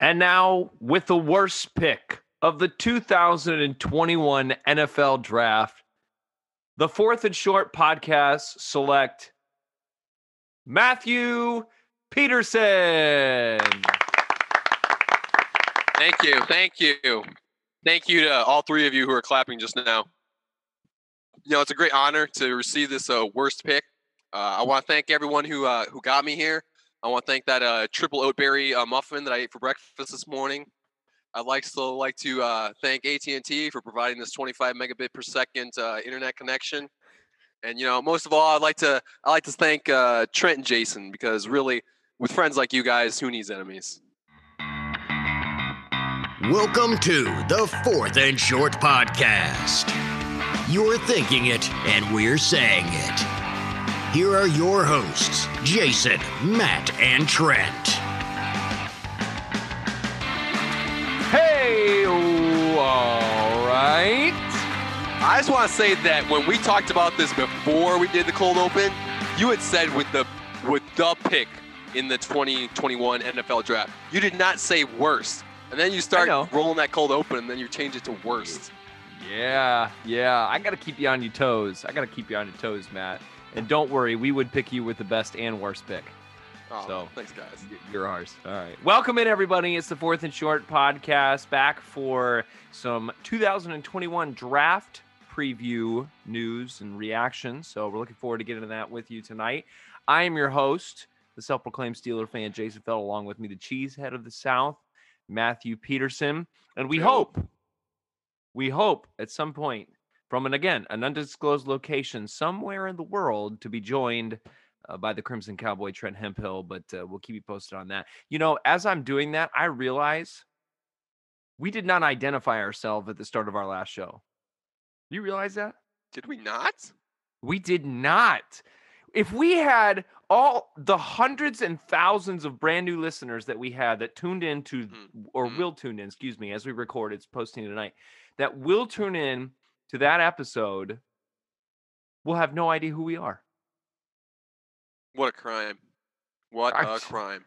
And now, with the worst pick of the 2021 NFL Draft, the Fourth and Short podcast select Matthew Peterson. Thank you. Thank you. Thank you to all three of you who are clapping just now. You know, it's a great honor to receive this uh, worst pick. Uh, I want to thank everyone who uh, who got me here. I want to thank that uh, triple oatberry uh, muffin that I ate for breakfast this morning. I'd like to like to uh, thank AT&T for providing this 25 megabit per second uh, internet connection. And you know, most of all, I'd like to I like to thank uh, Trent and Jason because really, with friends like you guys, who needs enemies? Welcome to the Fourth and Short Podcast. You're thinking it, and we're saying it. Here are your hosts, Jason, Matt, and Trent. Hey, all right. I just want to say that when we talked about this before we did the cold open, you had said with the with the pick in the 2021 NFL draft, you did not say worst. And then you start rolling that cold open, and then you change it to worst. Yeah, yeah. I got to keep you on your toes. I got to keep you on your toes, Matt. And don't worry, we would pick you with the best and worst pick. Oh, So- thanks, guys. You're ours. All right. Welcome in, everybody. It's the Fourth and Short podcast back for some 2021 draft preview news and reactions. So we're looking forward to getting into that with you tonight. I am your host, the self proclaimed Steeler fan, Jason Felt, along with me, the cheesehead of the South, Matthew Peterson. And we hope, we hope at some point from an again, an undisclosed location somewhere in the world to be joined uh, by the Crimson Cowboy Trent Hemphill, but uh, we'll keep you posted on that. You know, as I'm doing that, I realize we did not identify ourselves at the start of our last show. You realize that? Did we not? We did not. If we had all the hundreds and thousands of brand new listeners that we had that tuned in to, Mhm, or mhm. will tune in, excuse me, as we record, it's posting tonight, that will tune in to that episode, we'll have no idea who we are. What a crime! What I- a crime!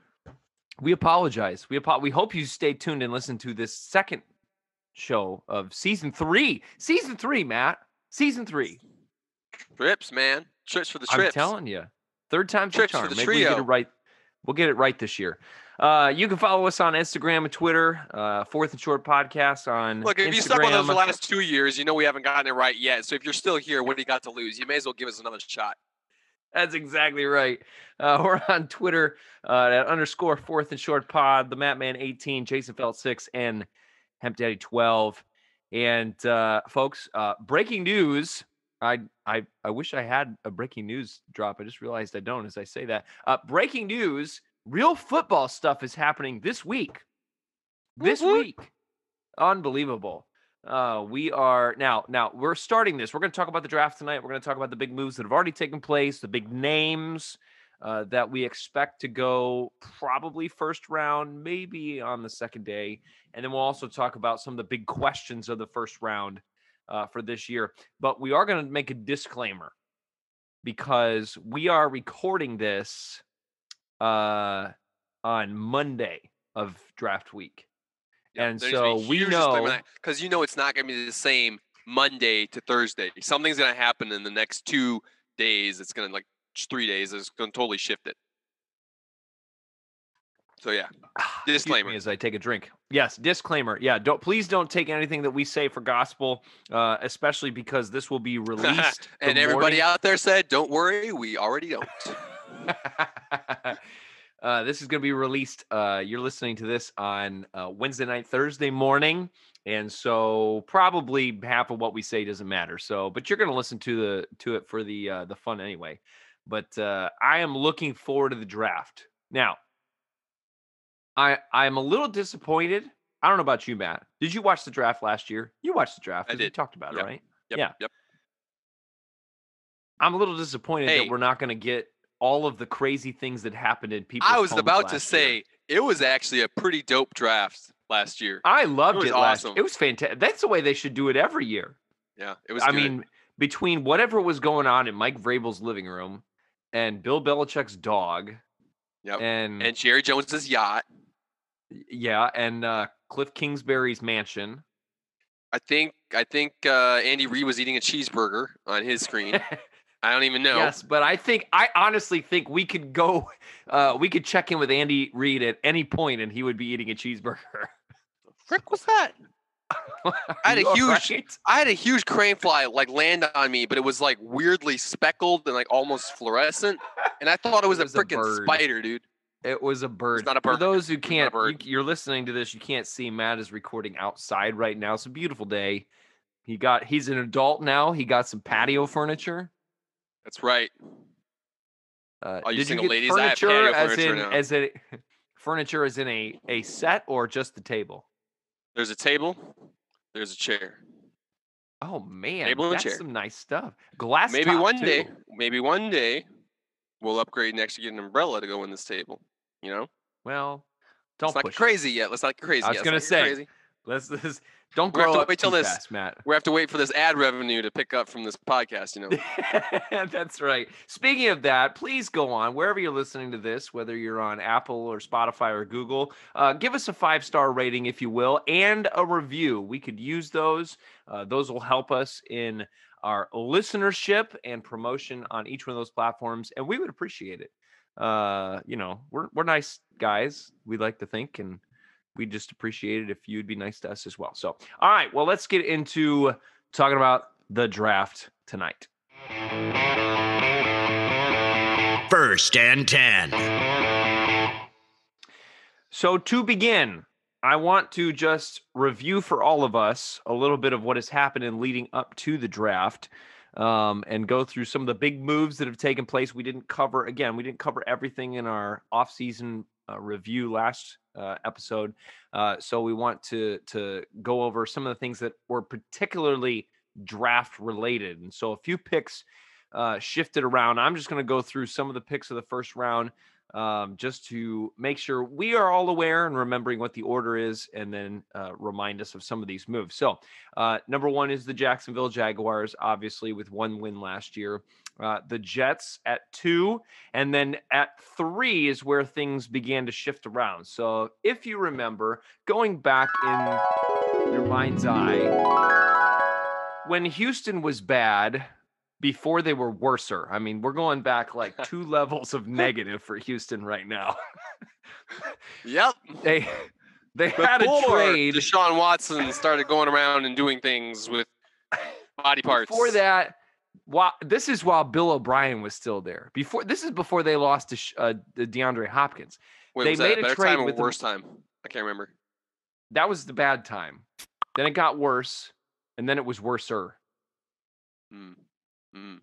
we apologize. We apo- we hope you stay tuned and listen to this second show of season three. Season three, Matt. Season three. Trips, man. Trips for the I'm telling you, third time's the Trips for charm. the Maybe we get it right. We'll get it right this year. Uh, you can follow us on Instagram and Twitter. Uh, Fourth and Short Podcast on Look, if Instagram. you stuck with us the last two years, you know we haven't gotten it right yet. So if you're still here, what do you got to lose? You may as well give us another shot. That's exactly right. Uh, we're on Twitter uh, at underscore fourth and short pod, the Matman 18, Jason Felt 6, and Hemp Daddy 12. And uh, folks, uh, breaking news. I, I I wish I had a breaking news drop. I just realized I don't as I say that. Uh, breaking news, real football stuff is happening this week. This woot. week. Unbelievable. Uh, we are now now we're starting this. We're going to talk about the draft tonight. We're going to talk about the big moves that have already taken place, the big names uh, that we expect to go probably first round, maybe on the second day, and then we'll also talk about some of the big questions of the first round uh, for this year. But we are going to make a disclaimer because we are recording this uh, on Monday of draft week. And so we know- because you know it's not going to be the same Monday to Thursday. Something's going to happen in the next two days. It's going to like three days. It's going to totally shift it. So yeah, me Disclaimer. as I take a drink. Yes, disclaimer. Yeah, don't please don't take anything that we say for gospel, uh, especially because this will be released. and everybody morning- out there said, "Don't worry, we already don't." uh, this is going to be released. Uh, you're listening to this on uh, Wednesday night, Thursday morning, and so probably half of what we say doesn't matter. So, but you're going to listen to the to it for the uh, the fun anyway. But uh, I am looking forward to the draft now. I I'm a little disappointed. I don't know about you, Matt. Did you watch the draft last year? You watched the draft. I 'cause We did. talked about Yep. it, right? Yep, Yeah. Yep. I'm a little disappointed Hey. that we're not going to get all of the crazy things that happened in people's I was about to say year. it was actually a pretty dope draft last year. I loved was it, last. awesome. It was fantastic. That's the way they should do it every year. Yeah, it was. I good. mean, between whatever was going on in Mike Vrabel's living room and Bill Belichick's dog, Yep. and, and Jerry Jones's yacht. Yeah, and uh, Cliff Kingsbury's mansion. I think I think uh, Andy Reid was eating a cheeseburger on his screen. I don't even know. Yes, but I think I honestly think we could go. Uh, we could check in with Andy Reid at any point, and he would be eating a cheeseburger. The frick was that? I had a huge, right? I had a huge crane fly like land on me, but it was like weirdly speckled and like almost fluorescent, and I thought it was, It was a a freaking spider, dude. It was a bird. not a bird. For those who can't, you, you're listening to this. You can't see. Matt is recording outside right now. It's a beautiful day. He got. He's an adult now. He got some patio furniture. That's right. Uh, All you did you single ladies, I have furniture patio as furniture in now. as a furniture as in a a set or just the table? There's a table. There's a chair. Oh man, Table that's chair. some nice stuff. Glass. maybe one too. day, maybe one day, we'll upgrade next to get an umbrella to go in this table. You know, Well, don't it's not push it. crazy yet. Let's not get crazy. I was yet. gonna not say, crazy. Let's, let's don't We have grow to up wait till this- fast, Matt. we have to wait for this ad revenue to pick up from this podcast. You know, That's right. Speaking of that, please go on wherever you're listening to this, whether you're on Apple or Spotify or Google. Uh, give us a five star rating, if you will, and a review. We could use those. Uh, those will help us in our listenership and promotion on each one of those platforms, and we would appreciate it. Uh, you know, we're we're nice guys. We like to think, and we just appreciate it if you'd be nice to us as well. So, all right, well, let's get into talking about the draft tonight. First and 10. So, to begin, I want to just review for all of us a little bit of what has happened in leading up to the draft um, and go through some of the big moves that have taken place. We didn't cover, again, we didn't cover everything in our offseason uh, review last uh, episode. Uh, so, we want to, to go over some of the things that were particularly draft related. And so, a few picks uh, shifted around. I'm just going to go through some of the picks of the first round um, just to make sure we are all aware and remembering what the order is, and then uh, remind us of some of these moves. So, uh, number one is the Jacksonville Jaguars, obviously with one win last year. Uh, the Jets at two, and then at three is where things began to shift around. So, if you remember, going back in your mind's eye, when Houston was bad, before they were worser. I mean, we're going back like two levels of negative for Houston right now. yep. They they had a trade Deshaun Watson started going around and doing things with body parts. before that. While this is while Bill O'Brien was still there. Before this is before they lost to uh, DeAndre Hopkins. Wait, they made that a better trade time with the- worse time? I can't remember. That was the bad time. Then it got worse, and then it was worser. Mm. Mm.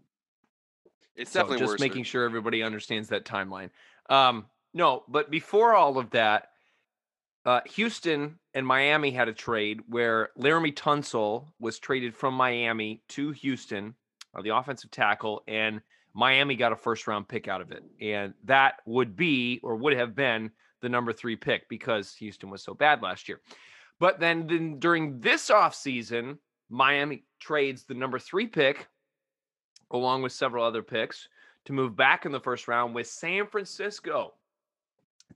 It's So definitely just worse. making sure everybody understands that timeline. Um, no, but before all of that, uh, Houston and Miami had a trade where Laremy Tunsil was traded from Miami to Houston, uh, the offensive tackle, and Miami got a first round pick out of it. And that would be or would have been the number three pick because Houston was so bad last year. But then, then during this offseason, Miami trades the number three pick along with several other picks to move back in the first round with San Francisco.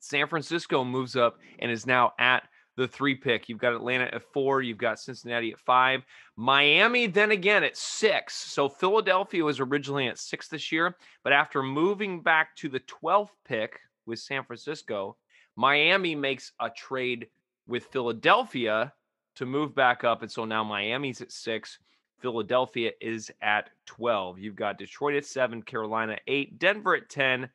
San Francisco moves up and is now at the three pick. You've got Atlanta at four. You've got Cincinnati at five. Miami then again at six. So Philadelphia was originally at six this year, but after moving back to the 12th pick with San Francisco, Miami makes a trade with Philadelphia to move back up. And so now Miami's at six. Philadelphia is at 12. You've got Detroit at seven, Carolina eight, Denver at 10,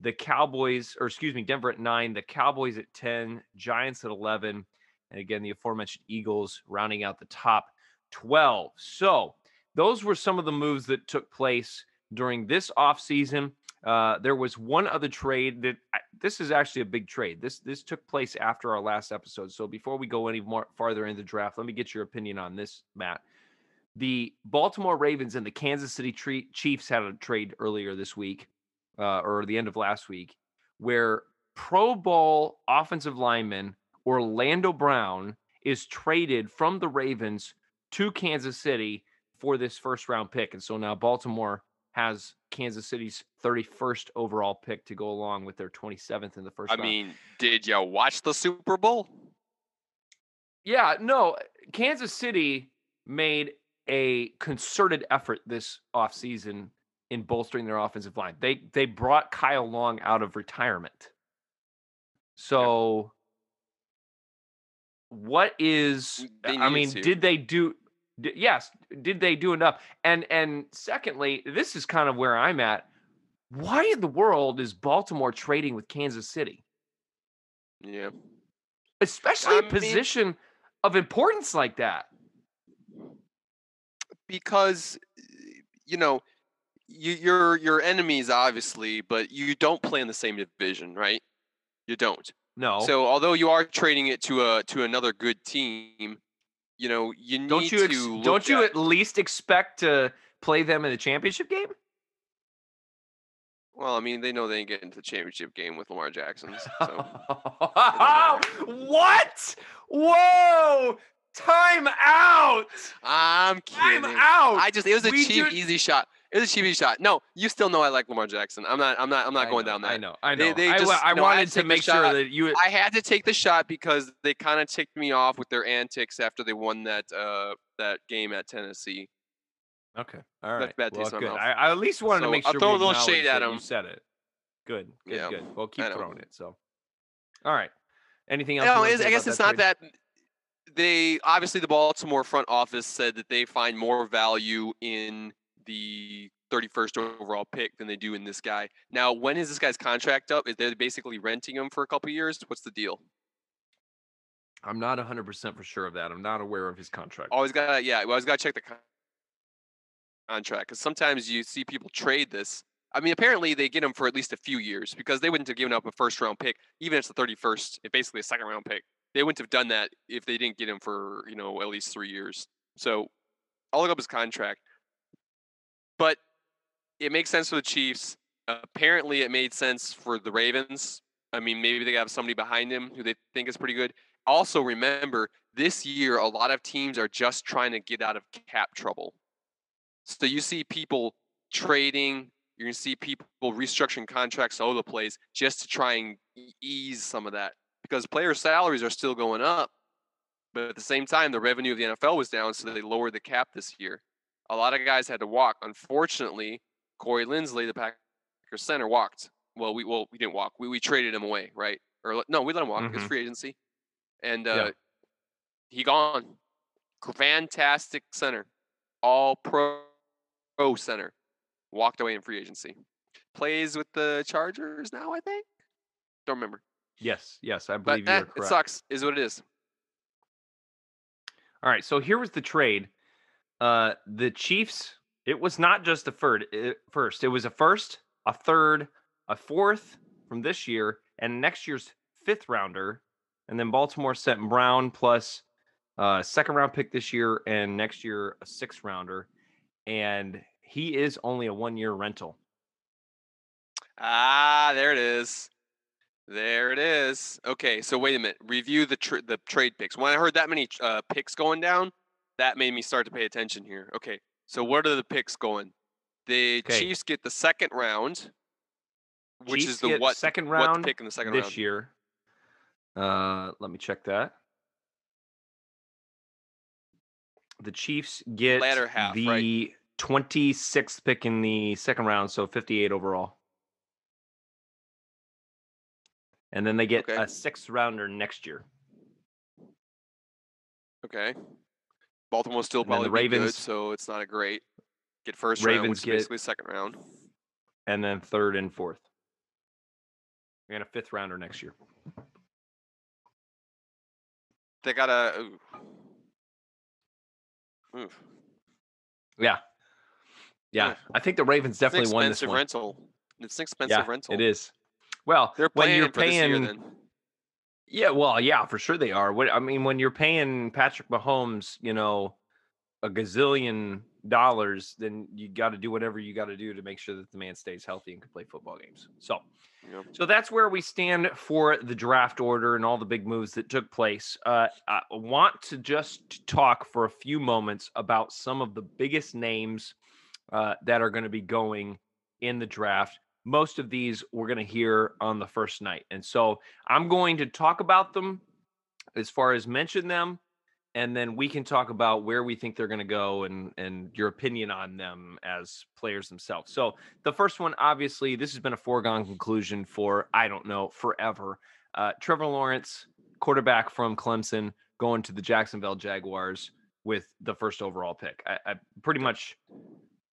the Cowboys, or excuse me, Denver at nine, the Cowboys at 10, Giants at 11, and again, the aforementioned Eagles rounding out the top 12. So those were some of the moves that took place during this offseason. Uh, there was one other trade that I- this is actually a big trade. This this took place after our last episode. So before we go any more farther in the draft, let me get your opinion on this, Matt. The Baltimore Ravens and the Kansas City Tre- Chiefs had a trade earlier this week, uh, or the end of last week, where Pro Bowl offensive lineman Orlando Brown is traded from the Ravens to Kansas City for this first round pick. And so now Baltimore has Kansas City's 31st overall pick to go along with their 27th in the first I round. mean, did you watch the Super Bowl? Yeah, no, Kansas City made a concerted effort this offseason in bolstering their offensive line. They they brought Kyle Long out of retirement. So what is I mean, to. did they do d- yes, did they do enough? And and secondly, this is kind of where I'm at. Why in the world is Baltimore trading with Kansas City? Yeah. Especially I a mean- position of importance like that. Because you know you, you're your enemies obviously but you don't play in the same division right you don't No. so although you are trading it to a to another good team you know you need don't you ex- to don't you at, at least expect to play them in the championship game? well i mean they know they ain't getting to the championship game with lamar jackson so what? Whoa! Time out! i'm kidding. Time out! i just it was a We cheap do- easy shot it was a cheap easy shot no you still know i like lamar jackson i'm not i'm not i'm not I going know, down that I know. I know. They- they I, just- I no, wanted had to to make sure that you. I had to take the shot because they kind of ticked me off with their antics after they won that uh that game at Tennessee. Okay. All right. That's bad well, taste in good. I, I at least wanted to So, make I'll sure throw we a little shade at that You him. said it. Good. Good. Yeah, Good. Well, keep throwing it. So. All right. Anything else? No, I guess it's not that they obviously the Baltimore front office said that they find more value in the 31st overall pick than they do in this guy. Now, when is this guy's contract up? Is they basically renting him for a couple years? What's the deal? I'm not 100 percent for sure of that. I'm not aware of his contract. Always got to yeah, always got to check the contract because sometimes you see people trade this. I mean, apparently they get him for at least a few years because they wouldn't have given up a first round pick, even if it's the 31st, if basically a second round pick. They wouldn't have done that if they didn't get him for you know at least three years. So I'll look up his contract, but it makes sense for the Chiefs. apparently, it made sense for the Ravens. I mean, maybe they have somebody behind him who they think is pretty good. Also, remember this year, a lot of teams are just trying to get out of cap trouble. So you see people trading. You're gonna see people restructuring contracts all over the place just to try and ease some of that because player salaries are still going up, but at the same time, the revenue of the NFL was down, so they lowered the cap this year. A lot of guys had to walk. Unfortunately, Corey Linsley, the Packers center, walked. Well, we well we didn't walk. We we traded him away, right? Or no, we let him walk. It's Mhm. free agency, and Yeah. uh, he gone. Fantastic center, all pro pro center, walked away in free agency. Plays with the Chargers now, I think. Don't remember, Yes. Yes. I but believe you eh, it sucks. Is what it is. All right. So here was the trade. Uh, the Chiefs. It was not just a third. It, first, it was a first, a third, a fourth from this year, and next year's fifth rounder, and then Baltimore sent Brown plus uh, second round pick this year, and next year a sixth rounder, and he is only a one year rental. Ah, there it is. There it is. Okay, so wait a minute. Review the tr- the trade picks. When I heard that many uh, picks going down, that made me start to pay attention here. Okay, so what are the picks going? The 'Kay. Chiefs get the second round, which Chiefs is the what second what round pick in the second this round? year. Uh, let me check that. The Chiefs get Latter half, the right. 26th pick in the second round, so 58 overall. And then they get Okay. a sixth rounder next year. Okay. Baltimore still And probably be good, Ravens- so it's not a great get first round, Ravens which is get- basically second round. and then third and fourth. And a fifth rounder next year. They got a. ooh. Yeah. Yeah. I think the Ravens definitely won this one. rental. It's an expensive yeah, rental. It is. Well, They're when you're year paying then. Yeah, well, yeah, for sure they are. What I mean, when you're paying Patrick Mahomes, you know, a gazillion dollars, then you got to do whatever you got to do to make sure that the man stays healthy and can play football games. So, Yep. so that's where we stand for the draft order and all the big moves that took place. Uh, I want to just talk for a few moments about some of the biggest names uh, that are going to be going in the draft. Most of these we're going to hear on the first night. And so I'm going to talk about them as far as mention them and then we can talk about where we think they're going to go and and your opinion on them as players themselves. So the first one, obviously, this has been a foregone conclusion for I don't know forever. Uh, Trevor Lawrence, quarterback from Clemson, going to the Jacksonville Jaguars with the first overall pick. I, I pretty much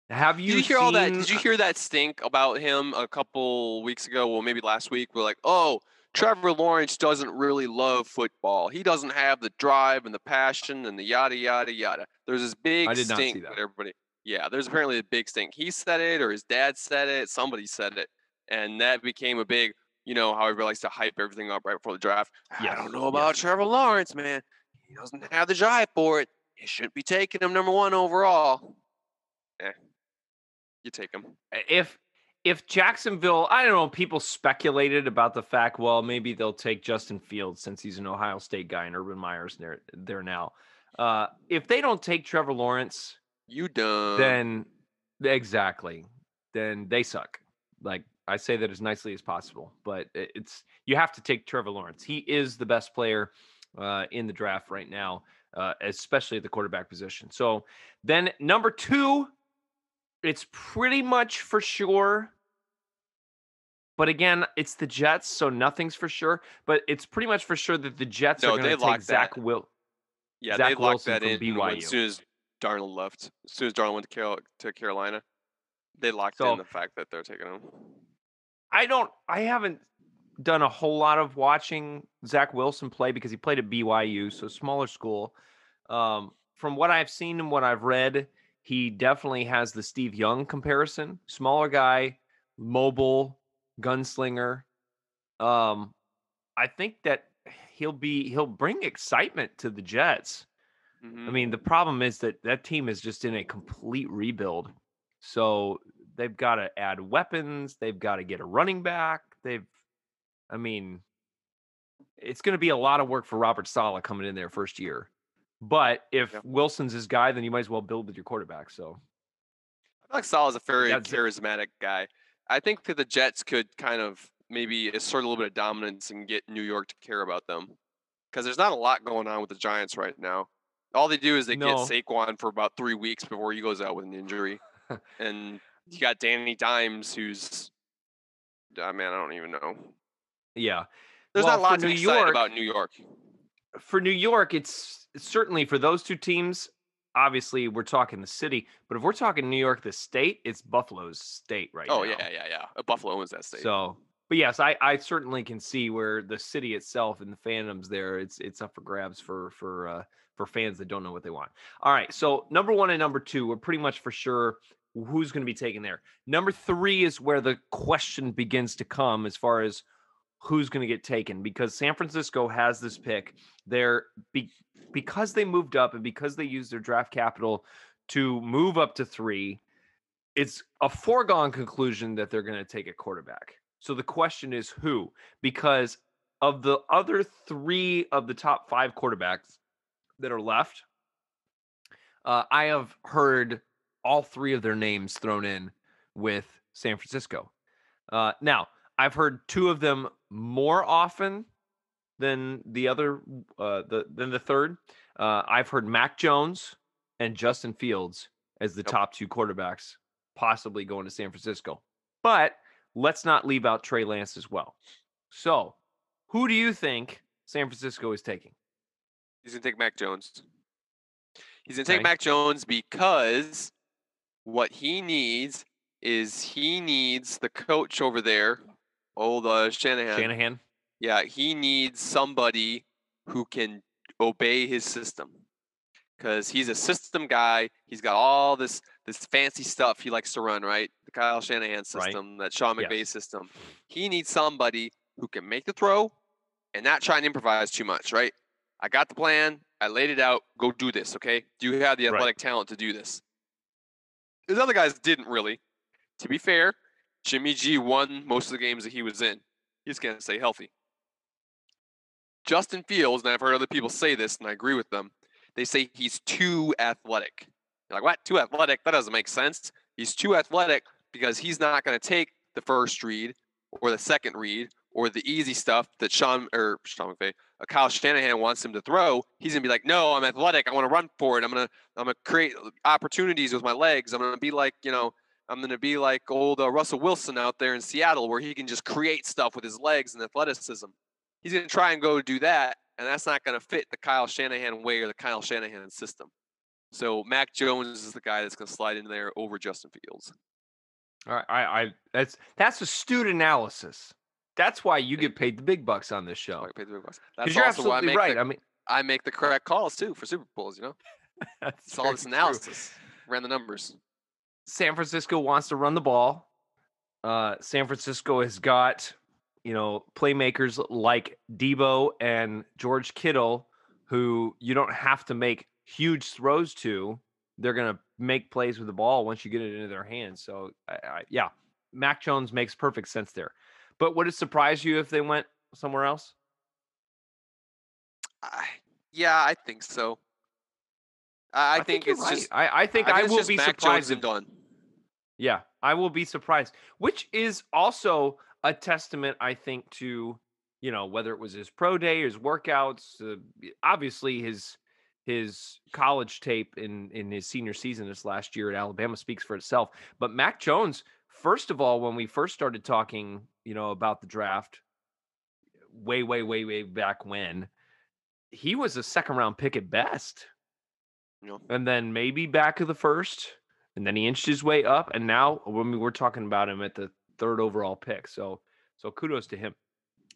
have you, Did you hear seen, all that? Did you hear that stink about him a couple weeks ago? Well, maybe last week. We're like, oh, Trevor Lawrence doesn't really love football. He doesn't have the drive and the passion and the yada yada yada. There's this big I did not see stink that. everybody. Yeah, there's apparently a big stink. He said it or his dad said it. Somebody said it, and that became a big. You know how everybody likes to hype everything up right before the draft. I don't know about yes. Trevor Lawrence, man. He doesn't have the drive for it. He shouldn't be taking him number one overall. Eh, you take him. if if Jacksonville, I don't know, people speculated about the fact, well, maybe they'll take Justin Fields since he's an Ohio State guy and Urban Meyer's there there now. Uh, if they don't take Trevor Lawrence, You done. then exactly, then they suck. Like I say that as nicely as possible, but it's you have to take Trevor Lawrence. He is the best player uh, in the draft right now, uh, especially at the quarterback position. So then number two, it's pretty much for sure. But again, it's the Jets, so nothing's for sure. But it's pretty much for sure that the Jets No, are going to take Zach that. Will. Yeah, Zach they locked Wilson that in BYU. as soon as Darnold left. As soon as Darnold went to, Carol, to Carolina, they locked So- in the fact that they're taking him. I don't. I haven't done a whole lot of watching Zach Wilson play because he played at BYU, so smaller school. Um, from what I've seen and what I've read, he definitely has the Steve Young comparison. Smaller guy, mobile, gunslinger. Um, I think that he'll be he'll bring excitement to the Jets. I Mhm. mean, the problem is that that team is just in a complete rebuild. So they've got to add weapons. They've got to get a running back. They've, I mean, it's going to be a lot of work for Robert Saleh coming in there first year. But if Yeah. Wilson's his guy, then you might as well build with your quarterback. So I feel like is a very That's it. charismatic guy. I think that the Jets could kind of maybe assert a little bit of dominance and get New York to care about them. Because there's not a lot going on with the Giants right now. All they do is they No. get Saquon for about three weeks before he goes out with an injury. and you got Danny Dimes, who's, I mean, I don't even know. yeah, There's Well, not a lot to New be York- about New York. For New York, it's certainly for those two teams. Obviously, we're talking the city, but if we're talking New York, the state, it's Buffalo's state right Oh now. yeah, yeah, yeah. Uh, Buffalo owns that state. So, but yes, I, I certainly can see where the city itself and the fandoms there, it's it's up for grabs for for uh, for fans that don't know what they want. All right, so number one and number two, we're pretty much for sure who's going to be taken there. Number three is where the question begins to come as far as who's going to get taken because San Francisco has this pick. They're be, because they moved up and because they used their draft capital to move up to three. It's a foregone conclusion that they're going to take a quarterback. So the question is who? Because of the other three of the top five quarterbacks that are left, uh, I have heard all three of their names thrown in with San Francisco. Uh, now, I've heard two of them more often than the other, uh, the than the third. Uh, I've heard Mac Jones and Justin Fields as the Yep. top two quarterbacks, possibly going to San Francisco. But let's not leave out Trey Lance as well. So, who do you think San Francisco is taking? He's gonna take Mac Jones. He's gonna take Okay. Mac Jones because what he needs is he needs the coach over there, old uh, Shanahan. Shanahan. Yeah, he needs somebody who can obey his system. Because he's a system guy. He's got all this this fancy stuff he likes to run, right? The Kyle Shanahan Right. system, that Sean Yes. McVay system. He needs somebody who can make the throw and not try and improvise too much, right? I got the plan. I laid it out. Go do this, okay? Do you have the Right. athletic talent to do this? His other guys didn't really. To be fair, Jimmy G won most of the games that he was in. He's going to stay healthy. Justin Fields, and I've heard other people say this, and I agree with them. They say he's too athletic. You're like, what? Too athletic? That doesn't make sense. He's too athletic because he's not going to take the first read or the second read or the easy stuff that Sean or Sean McVay, uh, Kyle Shanahan wants him to throw. He's gonna be like, no, I'm athletic. I want to run for it. I'm gonna I'm gonna create opportunities with my legs. I'm gonna be like you know I'm gonna be like old uh, Russell Wilson out there in Seattle where he can just create stuff with his legs and athleticism. He's gonna try and go do that, and that's not gonna fit the Kyle Shanahan way or the Kyle Shanahan system. So Mac Jones is the guy that's gonna slide in there over Justin Fields. All right, I, I that's that's astute analysis. That's why you get paid the big bucks on this show. Like, pay the big bucks. That's you're also why I absolutely make right. the, I mean, I make the correct calls too for Super Bowls. You know, it's all this true. analysis. Ran the numbers. San Francisco wants to run the ball. Uh, San Francisco has got, you know, playmakers like Deebo and George Kittle, who you don't have to make huge throws to. They're going to make plays with the ball once you get it into their hands. So, I, I, yeah, Mac Jones makes perfect sense there. But would it surprise you if they went somewhere else? I, yeah, I think so. I, I, think, you're it's right. just. I, I think I, it's will be Mac surprised if done. Yeah, I will be surprised. Which is also a testament, I think, to you know whether it was his pro day, his workouts, uh, obviously his his college tape in in his senior season this last year at Alabama speaks for itself. But Mac Jones, first of all, when we first started talking, you know, about the draft, way, way, way, way back when, he was a second round pick at best Know, and then maybe back of the first, and then he inched his way up, and now uh, when we we're talking about him at the third overall pick. So, so kudos to him.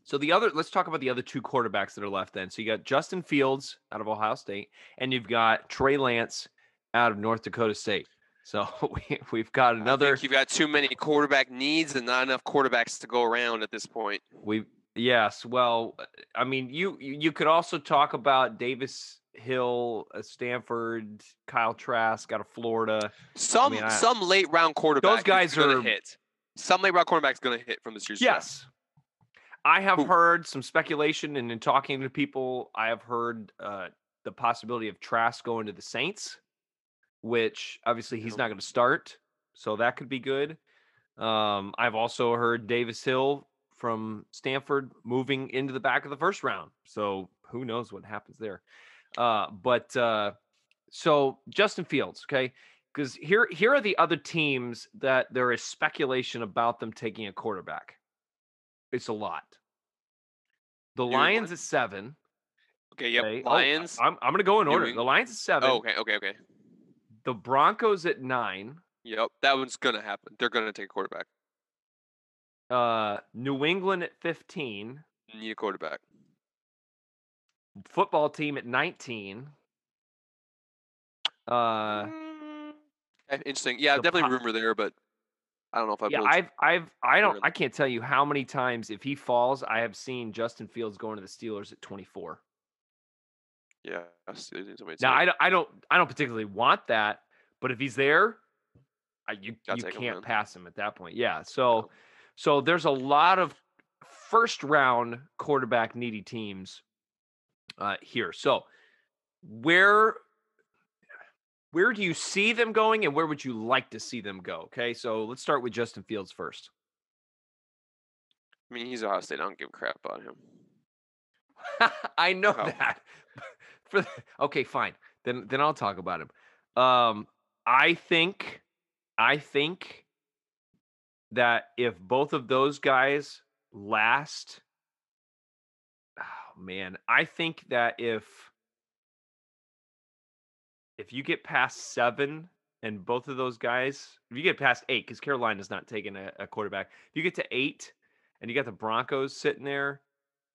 So the other, let's talk about the other two quarterbacks that are left. Then, so you got Justin Fields out of Ohio State, and you've got Trey Lance out of North Dakota State. So we, we've got I another. think you've got too many quarterback needs and not enough quarterbacks to go around at this point. We yes, well, uh, I mean, you you could also talk about Davis Hill, uh, Stanford, Kyle Trask out of Florida. Some mean, I- some late round quarterback. Those guys gonna are- hit. Some late round quarterback's gonna hit from this year's draft. Yes. I have Who? heard some speculation, and in talking to people, I have heard uh, the possibility of Trask going to the Saints, which obviously he's not going to start, so that could be good. Um, I've also heard Davis Hill from Stanford moving into the back of the first round, so who knows what happens there. Uh, but uh, so Justin Fields, okay, because here here are the other teams that there is speculation about them taking a quarterback. It's a lot. The New Lions England? at seven. Okay. Yep. okay. Oh, Lions. I'm, I'm going to go in New order. The Lions at seven. oh, okay. Okay. Okay. The Broncos at nine. Yep. That one's gonna happen. They're gonna take a quarterback. Uh, New England at 15. Need a quarterback. Football team at 19. Uh, Mm, interesting. Yeah, definitely po- rumor there, but I don't know if I've. yeah, really- I've, I've, I don't, I can't tell you how many times if he falls, I have seen Justin Fields going to the Steelers at 24. Yeah. Now, I don't, I don't, I don't particularly want that, but if he's there, I, you, you can't man. pass him at that point. Yeah. So. So there's a lot of first round quarterback needy teams uh, here. So, where, where do you see them going, and where would you like to see them go? Okay. So let's start with Justin Fields first. I mean, he's Ohio State. I don't give a crap about him. I know Oh. that. For the- okay, fine. Then then I'll talk about him. Um, I think, I think that if both of those guys last, oh man, I think that if if you get past seven and both of those guys, if you get past eight, because Carolina's not taking a, a quarterback, if you get to eight and you got the Broncos sitting there,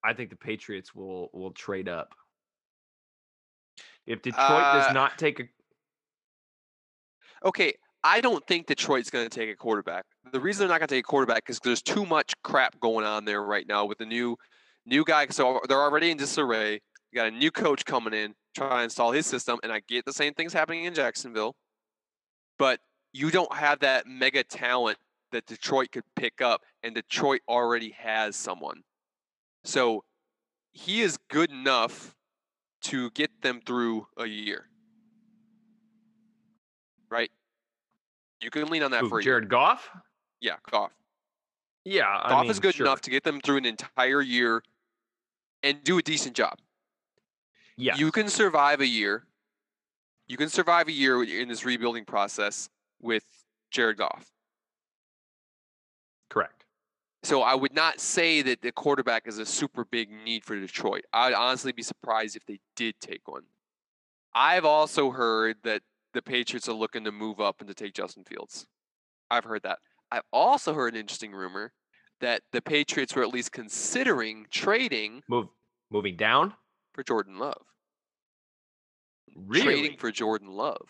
I think the Patriots will will trade up. If Detroit Uh, does not take a Okay, I don't think Detroit's going to take a quarterback. The reason they're not going to take a quarterback is there's too much crap going on there right now with the new new guy. So they're already in disarray. You got a new coach coming in, trying to install his system, and I get the same things happening in Jacksonville, but you don't have that mega talent that Detroit could pick up, and Detroit already has someone. So he is good enough to get them through a year. Right? You can lean on that Who, for a year. Jared Goff. Yeah, Goff. Yeah, I Goff mean, is good sure. enough to get them through an entire year and do a decent job. Yeah, You can survive a year. You can survive a year in this rebuilding process with Jared Goff. correct. So I would not say that the quarterback is a super big need for Detroit. I'd honestly be surprised if they did take one. I've also heard that the Patriots are looking to move up and to take Justin Fields. I've heard that. I've also heard an interesting rumor that the Patriots were at least considering trading Move, moving down. for Jordan Love. Really? Trading for Jordan Love.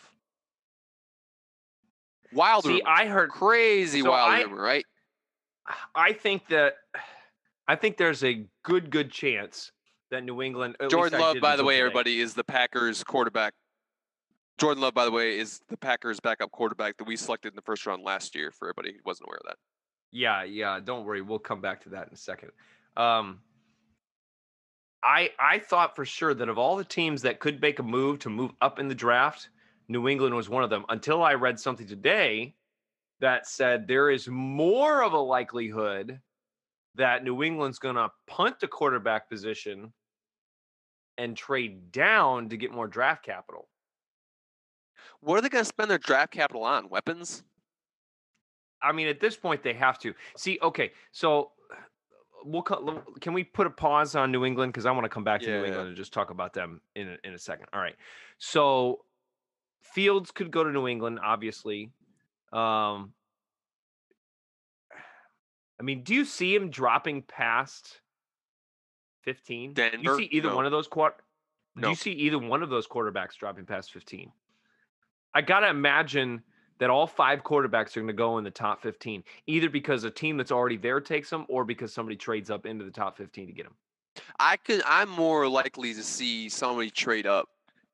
Wild See, rumor. I heard. Crazy so wild I- rumor, right? I think that. I think there's a good, good chance that New England. Jordan Love, by the way, today. everybody is the Packers quarterback. Jordan Love, by the way, is the Packers backup quarterback that we selected in the first round last year. For everybody who wasn't aware of that. Yeah, yeah. Don't worry, we'll come back to that in a second. Um, I I thought for sure that of all the teams that could make a move to move up in the draft, New England was one of them. Until I read something today that said there is more of a likelihood that New England's going to punt the quarterback position and trade down to get more draft capital. What are they going to spend their draft capital on? Weapons? I mean, at this point, they have to see. Okay, so we'll can we put a pause on New England because I want to come back to Yeah, New yeah. England and just talk about them in a, in a second. All right, so Fields could go to New England, obviously. Um, I mean, do you see him dropping past fifteen? do you see either No. one of those Do you see either one of those quarterbacks dropping past fifteen? I gotta imagine that all five quarterbacks are going to go in the top 15, either because a team that's already there takes them or because somebody trades up into the top 15 to get them. I could. I'm more likely to see somebody trade up.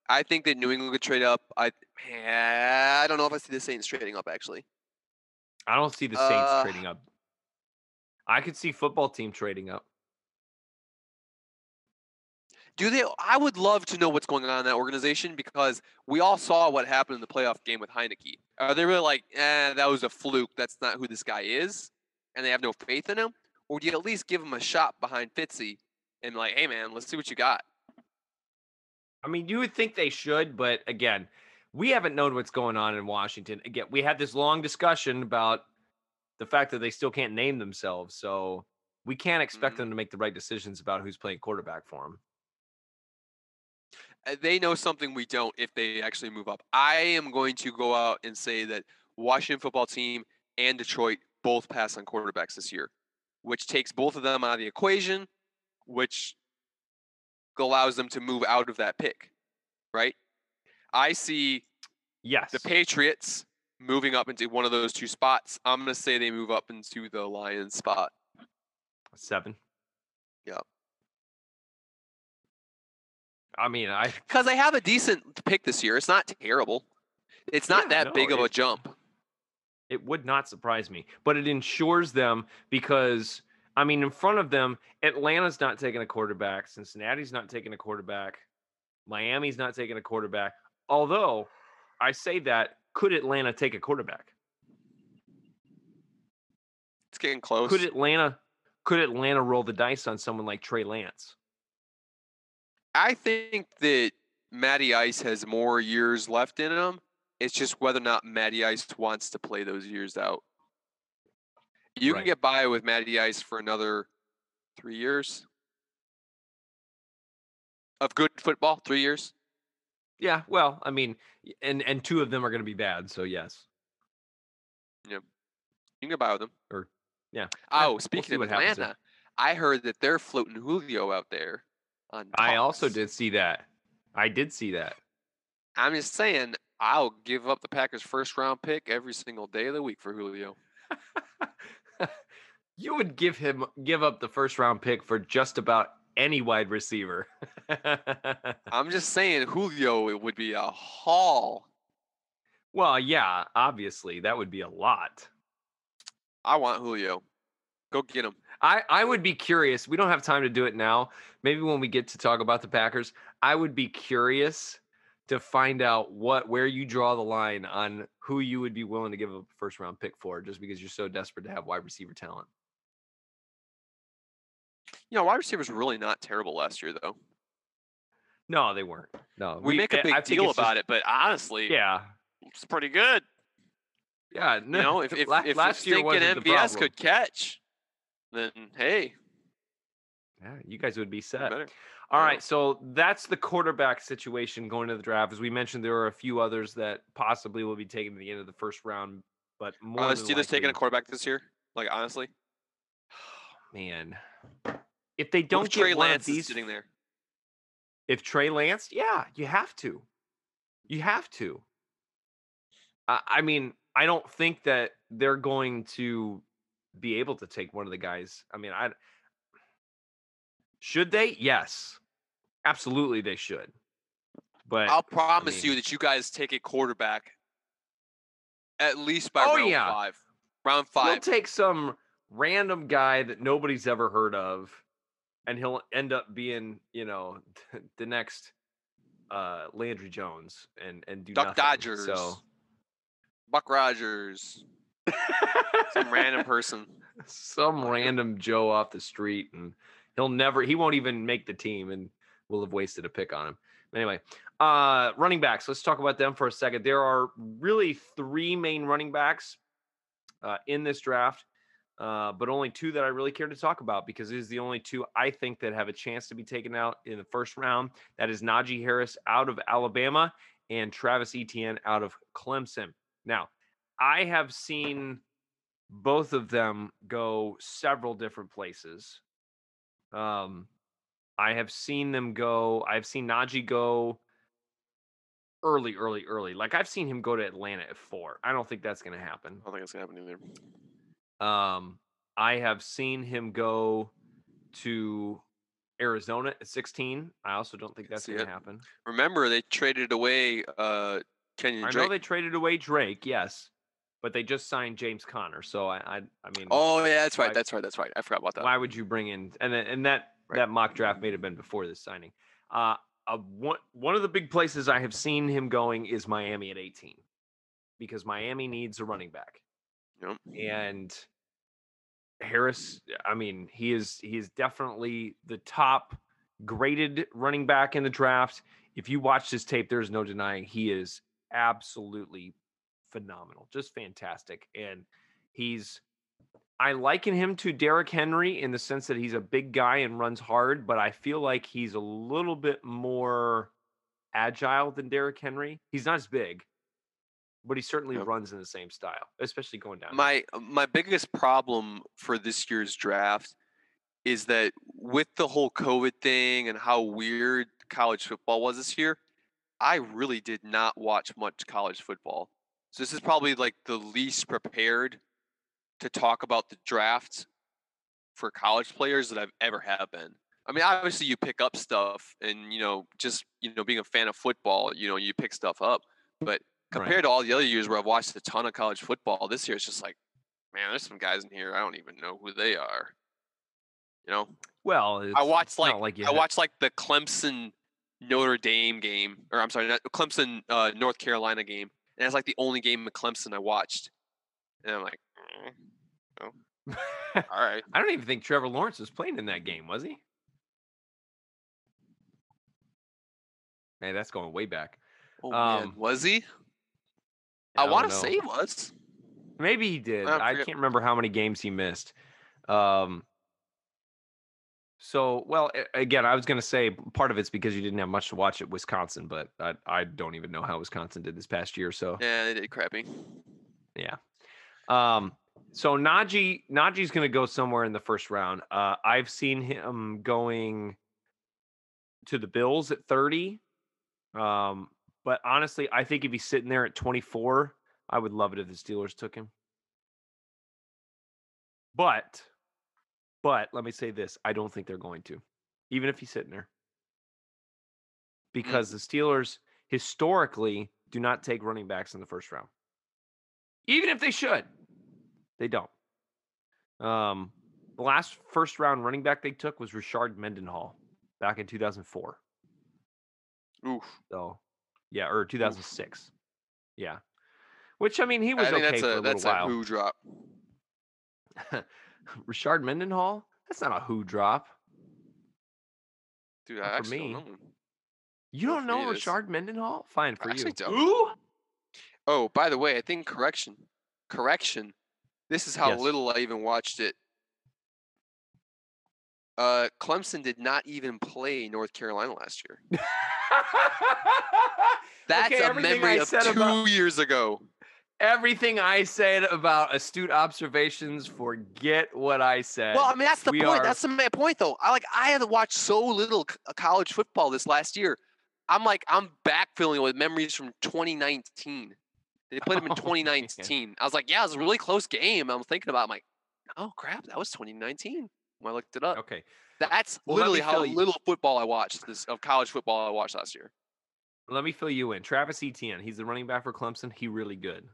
I think that New England could trade up. I. I don't know if I see the Saints trading up actually. I don't see the Saints Uh, trading up. I could see football team trading up. Do they? I would love to know what's going on in that organization because we all saw what happened in the playoff game with Heinicke. Are they really like, eh, that was a fluke? That's not who this guy is, and they have no faith in him? Or do you at least give him a shot behind Fitzy and like, hey man, let's see what you got? I mean, you would think they should, but again, we haven't known what's going on in Washington. Again, we had this long discussion about the fact that they still can't name themselves. So we can't expect Mhm. them to make the right decisions about who's playing quarterback for them. Uh, They know something we don't if they actually move up. I am going to go out and say that Washington football team and Detroit both pass on quarterbacks this year, which takes both of them out of the equation, which allows them to move out of that pick, right? I see Yes. the Patriots moving up into one of those two spots. I'm going to say they move up into the Lions spot. Seven. Yep. I mean, I Because they have a decent pick this year. It's not terrible. It's not Yeah, that no, big of a jump. it would not surprise me, but it ensures them because I mean, in front of them, Atlanta's not taking a quarterback, Cincinnati's not taking a quarterback, Miami's not taking a quarterback. Although I say that, could Atlanta take a quarterback? It's getting close. Could Atlanta could Atlanta roll the dice on someone like Trey Lance? I think that Matty Ice has more years left in him. It's just whether or not Matty Ice wants to play those years out. You Right. can get by with Matty Ice for another three years of good football. Three years. Yeah, well, I mean, and and two of them are going to be bad, so yes. Yeah. You can get by with them. Or- yeah. Oh, we'll speaking of what happens. Atlanta, I heard that they're floating Julio out there. On I also did see that. I did see that. I'm just saying, I'll give up the Packers' first round pick every single day of the week for Julio. you would give him give up the first round pick for just about any wide receiver. I'm just saying, Julio it would be a haul. well, yeah, obviously that would be a lot. I want Julio. Go get him. I, I would be curious. We don't have time to do it now. Maybe when we get to talk about the Packers, I would be curious to find out what where you draw the line on who you would be willing to give a first round pick for, just because you're so desperate to have wide receiver talent. You know, wide receivers were really not terrible last year, though. No, they weren't. No, We, make a big I deal about just- it, but honestly, Yeah, it's pretty good. yeah. You know, if if, la- if last year the MVS could catch, then hey, yeah, you guys would be set. better. All Yeah. right, so that's the quarterback situation going to the draft. As we mentioned, there are a few others that possibly will be taken at the end of the first round, but uh, more Are the than Steelers taking a quarterback this year? Like honestly, man. If they don't if Trey get one Lance of these, sitting there. if Trey Lance, yeah, you have to. You have to. I, I mean, I don't think that they're going to be able to take one of the guys. I mean, I should they? Yes, absolutely, they should. But I'll promise mean- you that you guys take a quarterback at least by Oh, round yeah. five. Round He'll take some random guy that nobody's ever heard of, and he'll end up being, you know, the next uh Landry Jones and and do Duck nothing. Dodgers. So Buck Rogers. Some random person. some random Joe off the street, and he'll never he won't even make the team, and we'll have wasted a pick on him. Anyway, uh running backs. Let's talk about them for a second. There are really three main running backs uh, in this draft, uh, but only two that I really care to talk about because it is the only two I think that have a chance to be taken out in the first round. That is Najee Harris out of Alabama and Travis Etienne out of Clemson. Now, I have seen both of them go several different places. Um, I have seen them go. I've seen Najee go early, early, early. Like I've seen him go to Atlanta at four. I don't think that's going to happen. I don't think it's gonna happen either. Um, I have seen him go to Arizona at 16. I also don't think that's going to happen. Remember, they traded away uh Kenyan I Drake. know they traded away Drake, yes, but they just signed James Conner. So I, I, I mean, oh yeah, that's Why- right. That's right. That's right. I forgot about that. why would you bring in and then- and that Right. that mock draft may have been before this signing. Uh, uh, one one of the big places I have seen him going is Miami at 18, because Miami needs a running back. Yep. and Harris, I mean, he is he is definitely the top graded running back in the draft. If you watch his tape, there's no denying he is absolutely phenomenal, just fantastic. And he's I liken him to Derrick Henry in the sense that he's a big guy and runs hard, but I feel like he's a little bit more agile than Derrick Henry. He's not as big, but he certainly Yep. runs in the same style, especially going down. my uh, my biggest problem for this year's draft is that with the whole COVID thing and how weird college football was this year, I really did not watch much college football. So this is probably like the least prepared to talk about the draft for college players that I've ever have been. I mean, obviously you pick up stuff and you know, just you know, being a fan of football, you know, you pick stuff up. But compared to all the other years where I've watched a ton of college football, this year it's just like, man, there's some guys in here I don't even know who they are. You know, Well, I watched like, like I watched like the Clemson Notre Dame game, or I'm sorry, Clemson uh, North Carolina game, and it's like the only game in Clemson I watched, and I'm like, "Mm, all right, I don't even think Trevor Lawrence was playing in that game, was he? Man, that's going way back. oh Um, was he? I I, want to say he was. Maybe he did. I I can't remember how many games he missed. Um, so, well, again, I was going to say part of it's because you didn't have much to watch at Wisconsin, but I, I don't even know how Wisconsin did this past year. So, Yeah, they did crappy. Yeah. Um, so Najee Najee's going to go somewhere in the first round. Uh, I've seen him going to the Bills at 30. Um, but honestly, I think if he's sitting there at 24, I would love it if the Steelers took him. But, but let me say this: I don't think they're going to, even if he's sitting there, because the Steelers historically do not take running backs in the first round even if they should they don't um the last first round running back they took was richard mendenhall back in 2004 Oof. so Yeah, or 2006. Yeah. Which I mean, he was I okay that's for a a that's little a while. who drop. Richard Mendenhall? That's not a who drop. Dude, Not I for actually me. don't know. You don't know it is. Richard Mendenhall? Fine for I you. don't. Who? Oh, by the way, I think correction. Correction. This is how Yes. little I even watched it. Uh, Clemson did not even play North Carolina last year. That's Okay, a memory I of two about- years ago. Everything I said about astute observations, forget what I said. Well, I mean that's the we point. are- That's the main point, though. I like I had watched so little uh, college football this last year. I'm like I'm backfilling with memories from 2019. They played them in Oh, 2019. I was like, yeah, it was a really close game. I'm thinking about. it, I'm like, oh crap, that was 2019. When I looked it up, okay. that's Well, literally how little football I watched this of college football I watched last year. Let me fill you in. Travis Etienne, he's the running back for Clemson. He really good.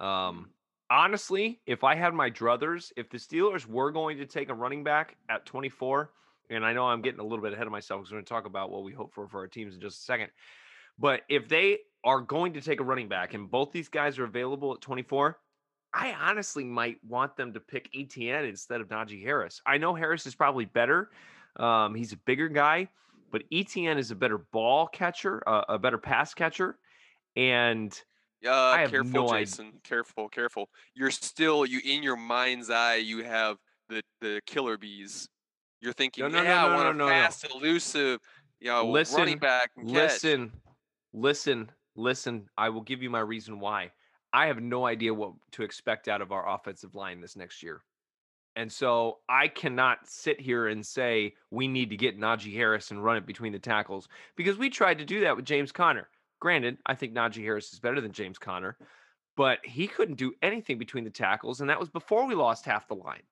Um, honestly, if I had my druthers, if the Steelers were going to take a running back at 24, and I know I'm getting a little bit ahead of myself because we're going to talk about what we hope for for our teams in just a second. But if they are going to take a running back and both these guys are available at 24, I honestly might want them to pick Etienne instead of Najee Harris. I know Harris is probably better. Um, he's a bigger guy, but Etienne is a better ball catcher, uh, a better pass catcher, and Uh, careful, no Jason. Careful, careful. You're still you in your mind's eye. You have the the killer bees. You're thinking, no, yeah, no, I no, want no, a no, no. fast, elusive, you know, Listen, running back. Catch. listen, listen, listen. I will give you my reason why. I have no idea what to expect out of our offensive line this next year. And so I cannot sit here and say we need to get Najee Harris and run it between the tackles because we tried to do that with James Conner. Granted, I think Najee Harris is better than James Conner, but he couldn't do anything between the tackles. And that was before we lost half the line.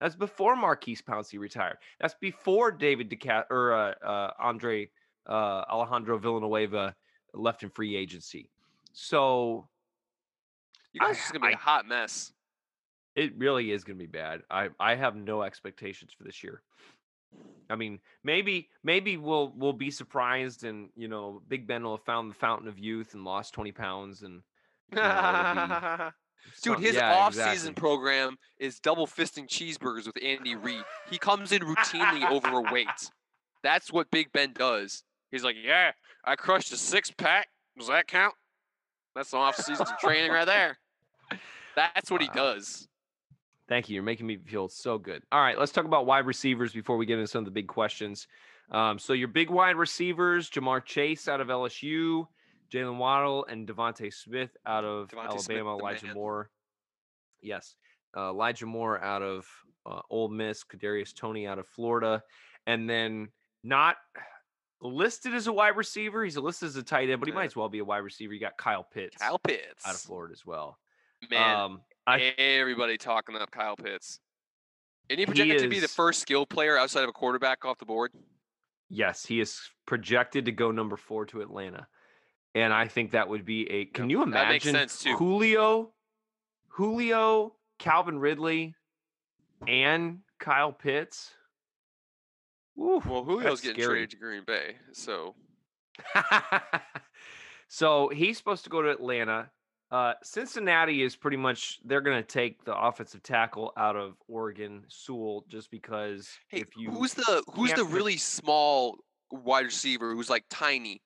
That's before Maurkice Pouncey retired. That's before David Decat or uh, uh, Andre uh, Alejandro Villanueva left in free agency. So You guys I- just gonna be a I- hot mess. it really is going to be bad. I I have no expectations for this year. I mean, maybe maybe we'll we'll be surprised, and you know, Big Ben will have found the fountain of youth and lost twenty pounds, and you know, Dude, his yeah, off-season exactly. program is double fisting cheeseburgers with Andy Reid. He comes in routinely overweight. That's what Big Ben does. He's like, "Yeah, I crushed a six-pack. Does that count?" That's the off-season training right there. That's what he does. Thank you. You're making me feel so good. All right, let's talk about wide receivers before we get into some of the big questions. Um, so your big wide receivers: Ja'Marr Chase out of LSU, Jaylen Waddle, and DeVonta Smith out of DeVonta Alabama. the Elijah man. Moore, yes, uh, Elijah Moore out of uh, Ole Miss, Kadarius Toney out of Florida, and then not listed as a wide receiver. He's listed as a tight end, but he might as well be a wide receiver. You got Kyle Pitts Kyle Pitts. out of Florida as well. Man, um, I- everybody talking up Kyle Pitts. Isn't he He projected to be the first skill player outside of a quarterback off the board? Yes, he is projected to go number four to Atlanta. And I think that would be a can you imagine. Julio, Julio, Calvin Ridley, and Kyle Pitts? Oof, Well, Julio's getting scary. traded to Green Bay, so so he's supposed to go to Atlanta. Uh, Cincinnati is pretty much they're going to take the offensive tackle out of Oregon, Sewell, just because Hey, if you who's the who's the really small wide receiver who's like tiny,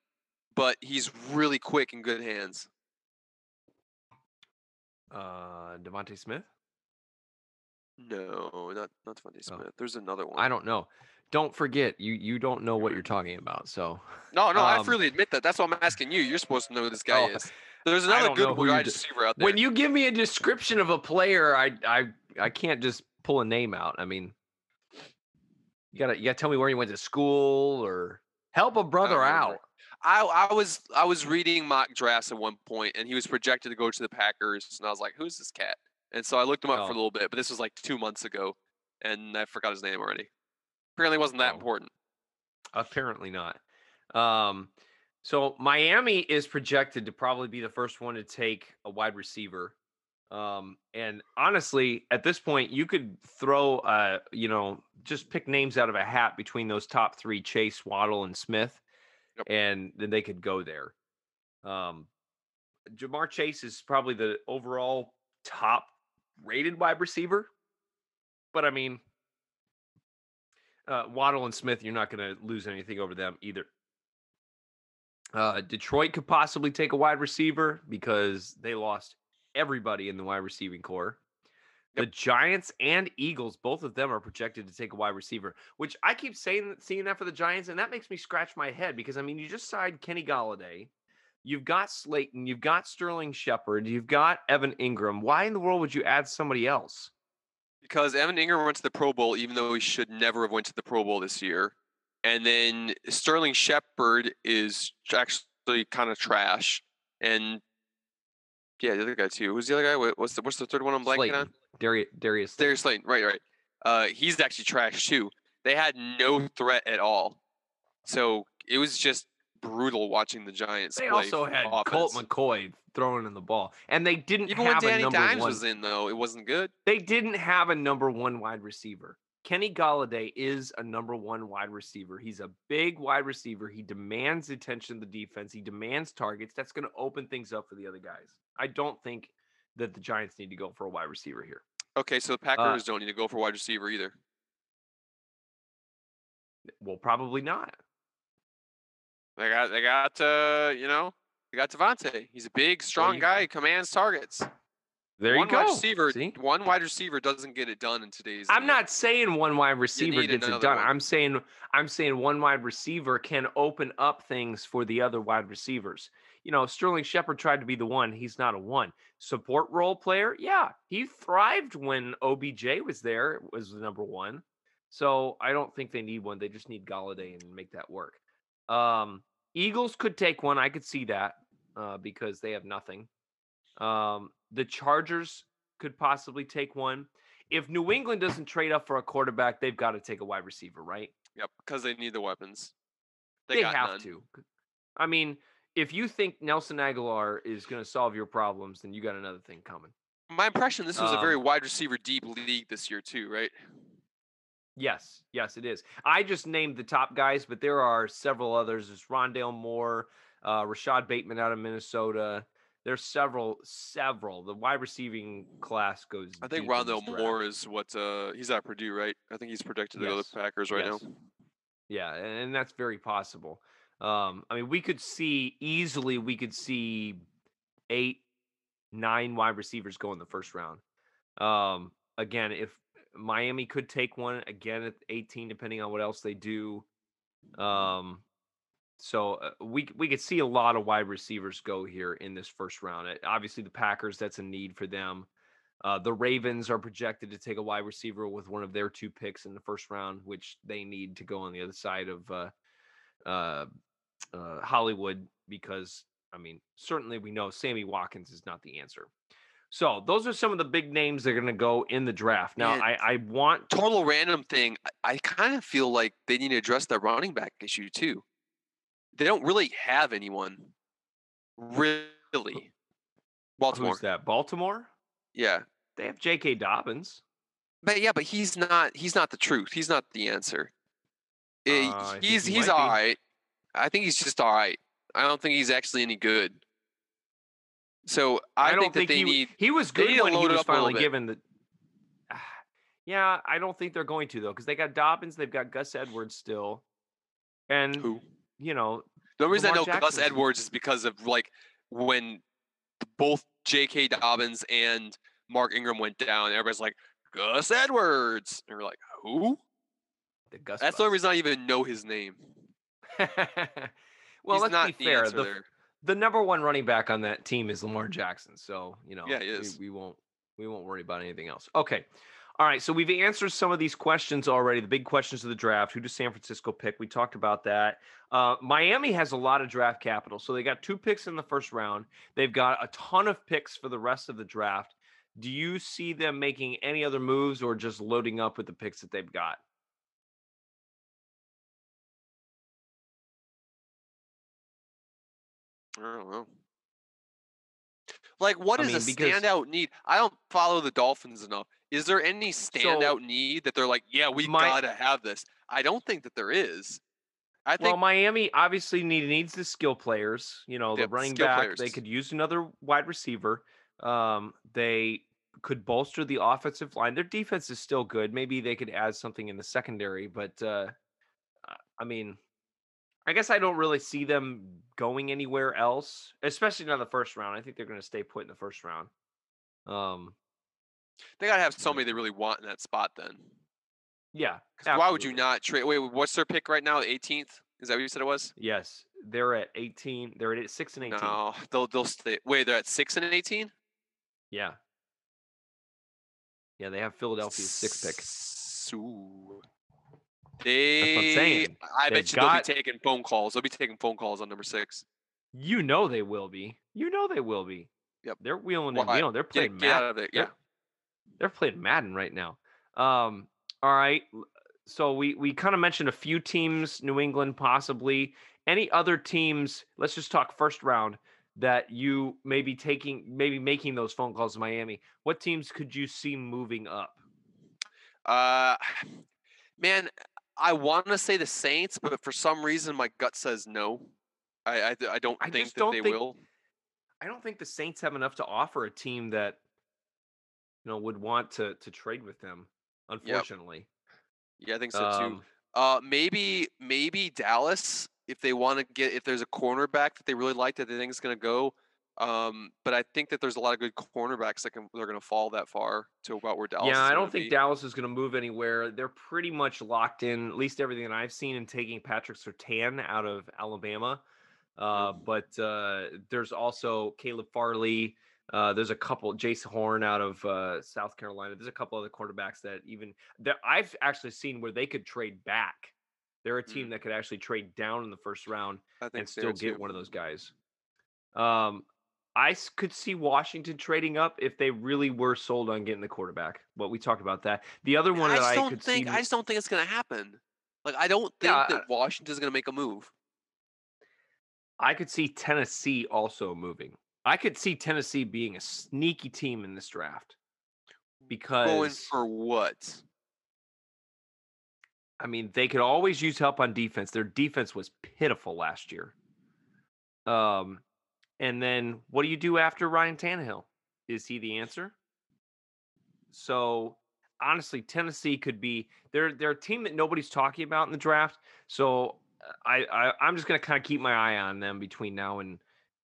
but he's really quick and good hands? uh, DeVonta Smith? No, not not DeVonta Oh. Smith. There's another one. I don't know. Don't forget, you you don't know what you're talking about. So No, no, I um, freely admit that. That's what I'm asking you. You're supposed to know who this guy Oh, is. There's another good wide receiver out there. when you give me a description of a player, I I I can't just pull a name out. I mean, you gotta you gotta tell me where he went to school or help a brother remember. out. I I was I was reading mock drafts at one point, and he was projected to go to the Packers, and I was like, "Who's this cat?" And so I looked him up for Oh. a little bit, but this was like two months ago, and I forgot his name already. Apparently, it wasn't that Oh. important. Apparently not. Um, so Miami is projected to probably be the first one to take a wide receiver. Um, and honestly, at this point, you could throw, uh, you know, just pick names out of a hat between those top three: Chase, Waddle, and Smith, Yep. and then they could go there. Um, Ja'Marr Chase is probably the overall top rated wide receiver, but I mean, uh, Waddle and Smith, you're not going to lose anything over them either. Uh, Detroit could possibly take a wide receiver because they lost everybody in the wide receiving core. The Giants and Eagles, both of them are projected to take a wide receiver, which I keep saying seeing that for the Giants, and that makes me scratch my head because I mean, you just signed Kenny Golladay, you've got Slayton, you've got Sterling Shepard, you've got Evan Engram. Why in the world would you add somebody else? Because Evan Engram went to the Pro Bowl, even though he should never have went to the Pro Bowl this year. And then Sterling Shepard is actually kind of trash. And yeah, the other guy too. Who's the other guy? What's the what's the third one I'm blanking Slayton. on? Darius, Darius. Slayton. Darius Slayton. Right, right. Uh, he's actually trash too. They had no threat at all. So it was just brutal watching the Giants. They play also had Colt. McCoy throwing in the ball, and they didn't Even when have a Danny number Dimes one. was in, though, it wasn't good. They didn't have a number one wide receiver. Kenny Golladay is a number one wide receiver. He's a big wide receiver. He demands attention to the defense. He demands targets. That's going to open things up for the other guys. I don't think that the Giants need to go for a wide receiver here. Okay, so the Packers don't need to go for a wide receiver either. Well, probably not. They got, they got, uh, you know, they got Davante. He's a big, strong you- guy. He commands targets. There one you go. wide receiver, See? one wide receiver doesn't get it done in today's. I'm league. not saying one wide receiver gets it done. one. I'm saying I'm saying one wide receiver can open up things for the other wide receivers. You know, Sterling Shepard tried to be the one. He's not a one. Support role player, yeah, he thrived when OBJ was there. Was the number one. So I don't think they need one. They just need Golladay and make that work. Um, Eagles could take one. I could see that uh, because they have nothing. Um, the Chargers could possibly take one. If New England doesn't trade up for a quarterback, they've got to take a wide receiver, right? Yep, because they need the weapons. They, They, got have none. to. I mean, if you think Nelson Agholor is going to solve your problems, then you got another thing coming. My impression, this was a very Um, wide receiver deep league this year too, right? Yes, yes, it is. I just named the top guys, but there are several others. There's Rondale Moore, uh, Rashod Bateman out of Minnesota. There's several, several. The wide receiving class goes. I think deep in this Rondale. Moore is what uh he's at Purdue, right? I think he's projected to go to the Packers right yes. now. Yeah, and and that's very possible. Um, I mean, we could see easily. We could see eight, nine wide receivers go in the first round. Um, again, if Miami could take one again at 18, depending on what else they do. Um, so uh, we we could see a lot of wide receivers go here in this first round. Uh, Obviously, the Packers that's a need for them. Uh, the Ravens are projected to take a wide receiver with one of their two picks in the first round, which they need to go on the other side of uh, uh, uh, Hollywood because, I mean, certainly we know Sammy Watkins is not the answer. So those are some of the big names that are going to go in the draft. Now, I, I want Total random thing. I, I kind of feel like they need to address that running back issue too. They don't really have anyone. Really. Baltimore. who's that? Baltimore? Yeah. They have J.K. Dobbins. But yeah, but he's not he's not the truth. He's not the answer. Eh, Uh, he's he he's all right. I think he's just all right. I don't think he's actually any good. So I, don't think that they he, need he was good when he was up a little finally given the. Yeah, I don't think they're going to though, because they got Dobbins, they've got Gus Edwards still, and who you know The reason I know Lamar Gus Edwards is because of like when both J.K. Dobbins and Mark Ingram went down. Everybody's like Gus Edwards, and we're like, who? the Gus. That's the only reason I even know his name. well, He's let's not be the fair. answer The, the number one running back on that team is Lamar Jackson, so you know Yeah, he we- is. We, won't we won't worry about anything else. Okay. All right, so we've answered some of these questions already. The big questions of the draft: Who does San Francisco pick? We talked about that. Uh, Miami has a lot of draft capital, so they got two picks in the first round. They've got a ton of picks for the rest of the draft. Do you see them making any other moves, or just loading up with the picks that they've got? I don't know. Like, what I is mean, a because- standout need? I don't follow the Dolphins enough. Is there any standout need that they're like, yeah, we My- gotta have this? I don't think that there is. I think Well, Miami obviously need, needs the skill players. You know, the running back. players. They could use another wide receiver. Um, they could bolster the offensive line. Their defense is still good. Maybe they could add something in the secondary, but uh, I mean, I guess I don't really see them going anywhere else, especially not in the first round. I think they're going to stay put in the first round. Um, they gotta have somebody they really want in that spot. Then, yeah. why would you not trade? Wait, what's their pick right now? 18th? Is that what you said it was? Yes, they're at 18. They're at six and 18. No, they'll they'll stay. Wait, they're at six and 18. Yeah. Yeah, they have Philadelphia's six pick. So I'm they, saying. I They've bet you got- they'll be taking phone calls. They'll be taking phone calls on number six. You know they will be. You know they will be. Yep. They're wheeling and Why? dealing. They're playing Get, get out Madden. of it. Yeah. They're playing Madden right now. Um, all right. So we we kind of mentioned a few teams, New England possibly. Any other teams? Let's just talk first round that you may be taking, maybe making those phone calls to Miami. What teams could you see moving up? Uh, man, I want to say the Saints, but for some reason my gut says no. I I, I don't I think that don't they think- will. I don't think the Saints have enough to offer a team that you know would want to to trade with them. Unfortunately, Yeah, I think so too. Um, Uh, maybe maybe Dallas if they want to get if there's a cornerback that they really like that they think is going to go. Um, but I think that there's a lot of good cornerbacks that can they're going to fall that far to about where Dallas. yeah, I don't think be. Dallas is going to move anywhere. They're pretty much locked in, at least everything that I've seen, in taking Patrick Surtain out of Alabama. Uh, Mm-hmm. but uh, there's also Caleb Farley. Uh, there's a couple, Jaycee Horn out of uh, South Carolina. There's a couple other quarterbacks that even that I've actually seen where they could trade back. They're a team Mm. that could actually trade down in the first round and still get too. one of those guys. Um, I could see Washington trading up if they really were sold on getting the quarterback. But we talked about that. The other one I that just I don't think see, I just don't think it's going to happen. Like I don't think Yeah, that Washington's going to make a move. I could see Tennessee also moving. I could see Tennessee being a sneaky team in this draft because Going for what? I mean they could always use help on defense. Their defense was pitiful last year. Um, and then what do you do after Ryan Tannehill? Is he the answer? So honestly, Tennessee could be they're they're a team that nobody's talking about in the draft. So uh, I, I I'm just gonna kind of keep my eye on them between now and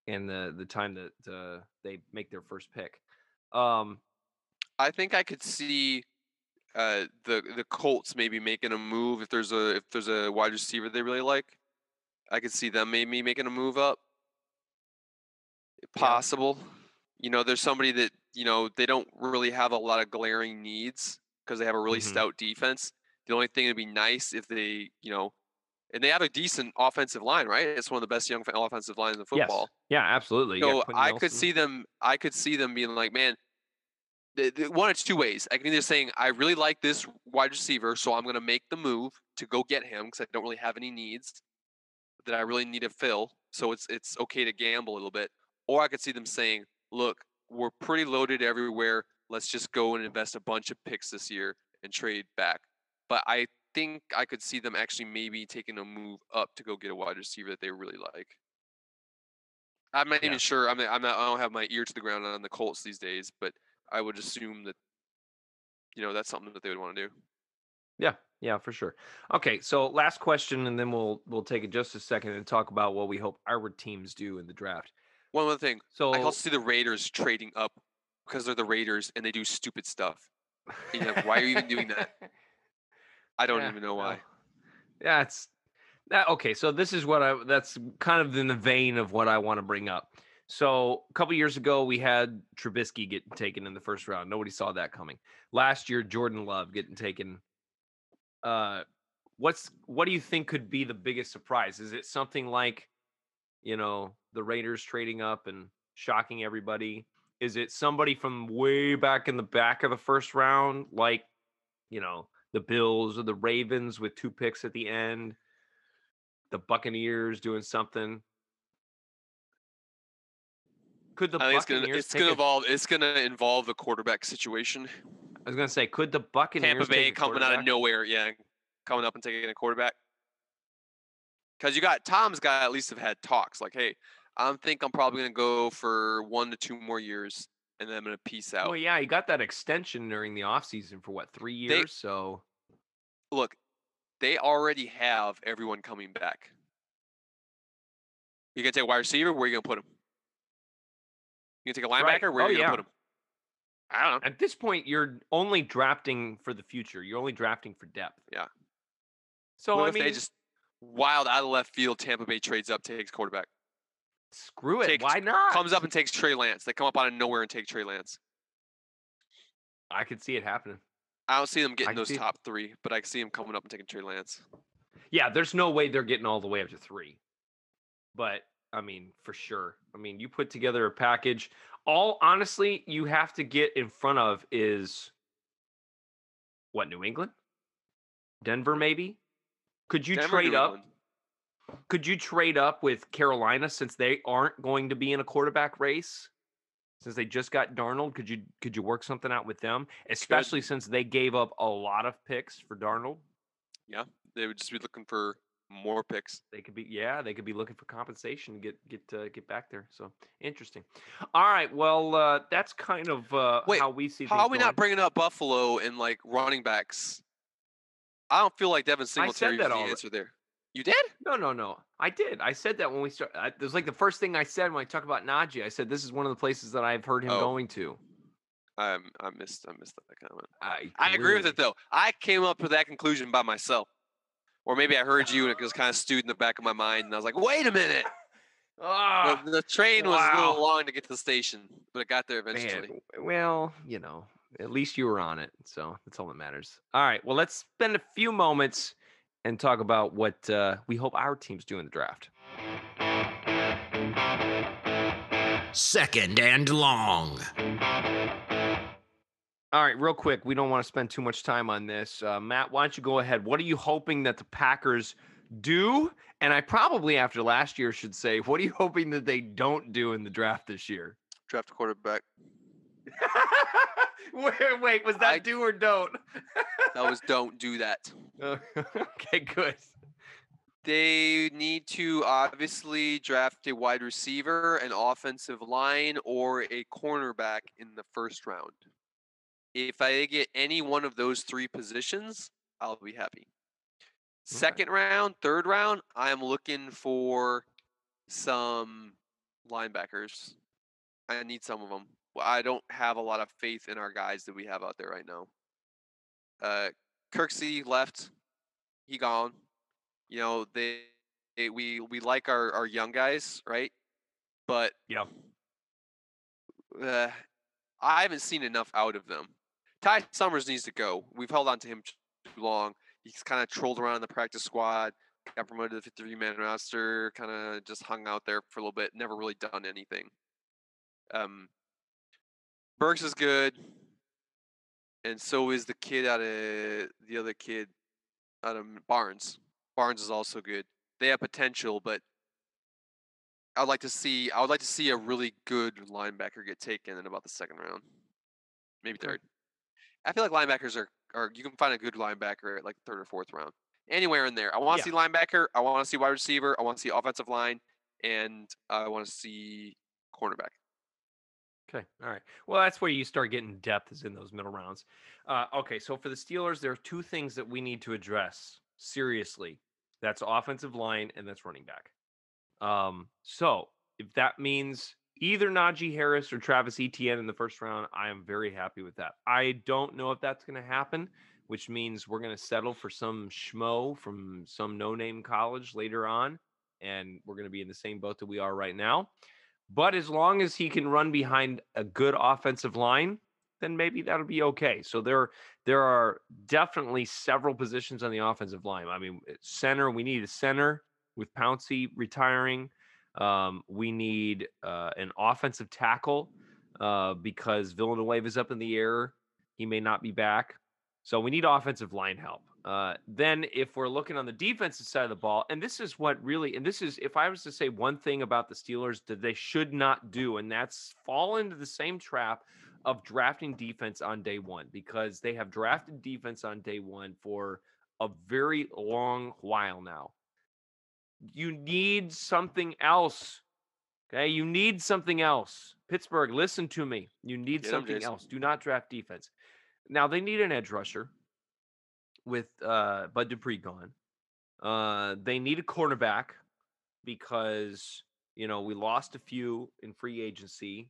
and the the time that uh, they make their first pick. Um, I think I could see uh, the the Colts maybe making a move if there's a if there's a wide receiver they really like. I could see them maybe making a move up. Possible. You know, there's somebody that you know they don't really have a lot of glaring needs because they have a really Mhm. stout defense. The only thing would be nice if they, you know, and they have a decent offensive line, right? It's one of the best young offensive lines in football. yes, yeah, absolutely. So I could see them. I could see them being like, man. One, it's two ways. I can either saying I really like this wide receiver, so I'm going to make the move to go get him because I don't really have any needs that I really need to fill. So it's it's okay to gamble a little bit. Or I could see them saying, look, we're pretty loaded everywhere. Let's just go and invest a bunch of picks this year and trade back. But I think I could see them actually maybe taking a move up to go get a wide receiver that they really like. I'm not Yeah. even sure. I'm not, I'm not. I don't have my ear to the ground on the Colts these days, but I would assume that you know that's something that they would want to do. Yeah, yeah, for sure. Okay, so last question, and then we'll we'll take it just a second and talk about what we hope our teams do in the draft. One other thing, So I also see the Raiders trading up because they're the Raiders and they do stupid stuff. And you're like, why are you even doing that? I don't Yeah, even know why. Yeah, it's that okay. So this is what I that's kind of in the vein of what I want to bring up. So a couple years ago, we had Trubisky getting taken in the first round. Nobody saw that coming. Last year, Jordan Love getting taken. Uh, what's what do you think could be the biggest surprise? Is it something like, you know, the Raiders trading up and shocking everybody? Is it somebody from way back in the back of the first round, like, you know, the Bills or the Ravens with two picks at the end? The Buccaneers doing something. Could the I think it's gonna Buccaneers it's gonna a- involve it's gonna involve the quarterback situation. I was gonna say, could the Buccaneers Tampa take Bay coming out of nowhere, yeah, coming up and taking a quarterback. Because you got Tom's got at least have had talks like, hey, I think I'm probably gonna go for one to two more years, and then I'm gonna peace out. Well, yeah, he got that extension during the offseason for what three years? They- so Look, they already have everyone coming back. You gonna take a wide receiver? Where are you gonna put him? You gonna take a Right. linebacker? Where Oh, are you gonna put him? I don't know. at this point, you're only drafting for the future. You're only drafting for depth. Yeah. So what I if mean, they just wild out of left field? Tampa Bay trades up, takes quarterback, screw it. take- Why not? comes up and takes Trey Lance. They come up out of nowhere and take Trey Lance. I could see it happening. I don't see them getting those see it. top three, but I see them coming up and taking Trey Lance. Yeah, there's no way they're getting all the way up to three. But I mean, for sure. I mean, you put together a package. All honestly, you have to get in front of is what New England, Denver, maybe. Could you Denver, trade up? England. Could you trade up with Carolina since they aren't going to be in a quarterback race? Since they just got Darnold, could you could you work something out with them? Especially since they gave up a lot of picks for Darnold. Yeah, they would just be looking for more picks. They could be, yeah, they could be looking for compensation to get get uh, get back there. So interesting. All right, well, uh, that's kind of uh, Wait, how we see. How are we not bringing up Buffalo and like running backs? I don't feel like Devin Singletary that is the alre- answer there. You did? No, no, no. I did. I said that when we started. It was like the first thing I said when I talked about Najee. I said this is one of the places that I've heard him Oh. going to. I I missed I missed that comment. I, I agree with it though. I came up with that conclusion by myself. Or maybe I heard you and it was kind of stewed in the back of my mind, and I was like, "Wait a minute!" Ah, the, the train was a wow. little long to get to the station, but it got there man. eventually. Well, you know, at least you were on it, so that's all that matters. All right. Well, let's spend a few moments and talk about what uh, we hope our teams do in the draft. Second and long. All right, real quick. We don't want to spend too much time on this. Uh, Matt, why don't you go ahead? What are you hoping that the Packers do? And I probably, after last year, should say, what are you hoping that they don't do in the draft this year? Draft a quarterback. wait, wait, was that I- do or don't? That was don't do that. Oh, okay, good. They need to obviously draft a wide receiver, an offensive line, or a cornerback in the first round. If I get any one of those three positions, I'll be happy. Second round, third round, I'm looking for some linebackers. I need some of them. I don't have a lot of faith in our guys that we have out there right now. Uh, Kirksey left. He gone. You know, they, they we we like our our young guys, right? But Yeah. uh, I haven't seen enough out of them. Ty Summers needs to go. We've held on to him too long. He's kind of trolled around in the practice squad, got promoted to the 53 man roster, kind of just hung out there for a little bit, never really done anything. Um, Burks is good, and so is the kid out of the other kid out of Barnes. Barnes is also good. They have potential, but I'd like to see I would like to see a really good linebacker get taken in about the second round, maybe third. I feel like linebackers are, are you can find a good linebacker at like third or fourth round, anywhere in there. I want to Yeah. see linebacker. I want to see wide receiver. I want to see offensive line, and I want to see cornerback. Okay. All right. Well, that's where you start getting depth is in those middle rounds. Uh, okay. So for the Steelers, there are two things that we need to address seriously. That's offensive line and that's running back. Um, so if that means either Najee Harris or Travis Etienne in the first round, I am very happy with that. I don't know if that's going to happen, which means we're going to settle for some schmo from some no-name college later on, and we're going to be in the same boat that we are right now. But as long as he can run behind a good offensive line, then maybe that'll be okay. So there, there are definitely several positions on the offensive line. I mean, center, we need a center with Pouncey retiring. Um, we need uh, an offensive tackle uh, because Villanueva is up in the air. He may not be back. So we need offensive line help. Uh, then, if we're looking on the defensive side of the ball, and this is what really, and this is, if I was to say one thing about the Steelers that they should not do, and that's fall into the same trap of drafting defense on day one, because they have drafted defense on day one for a very long while now. You need something else. Okay, you need something else. Pittsburgh, listen to me. You need Get something else. Do not draft defense. Now they need an edge rusher with uh Bud Dupree gone. Uh they need a cornerback because you know we lost a few in free agency.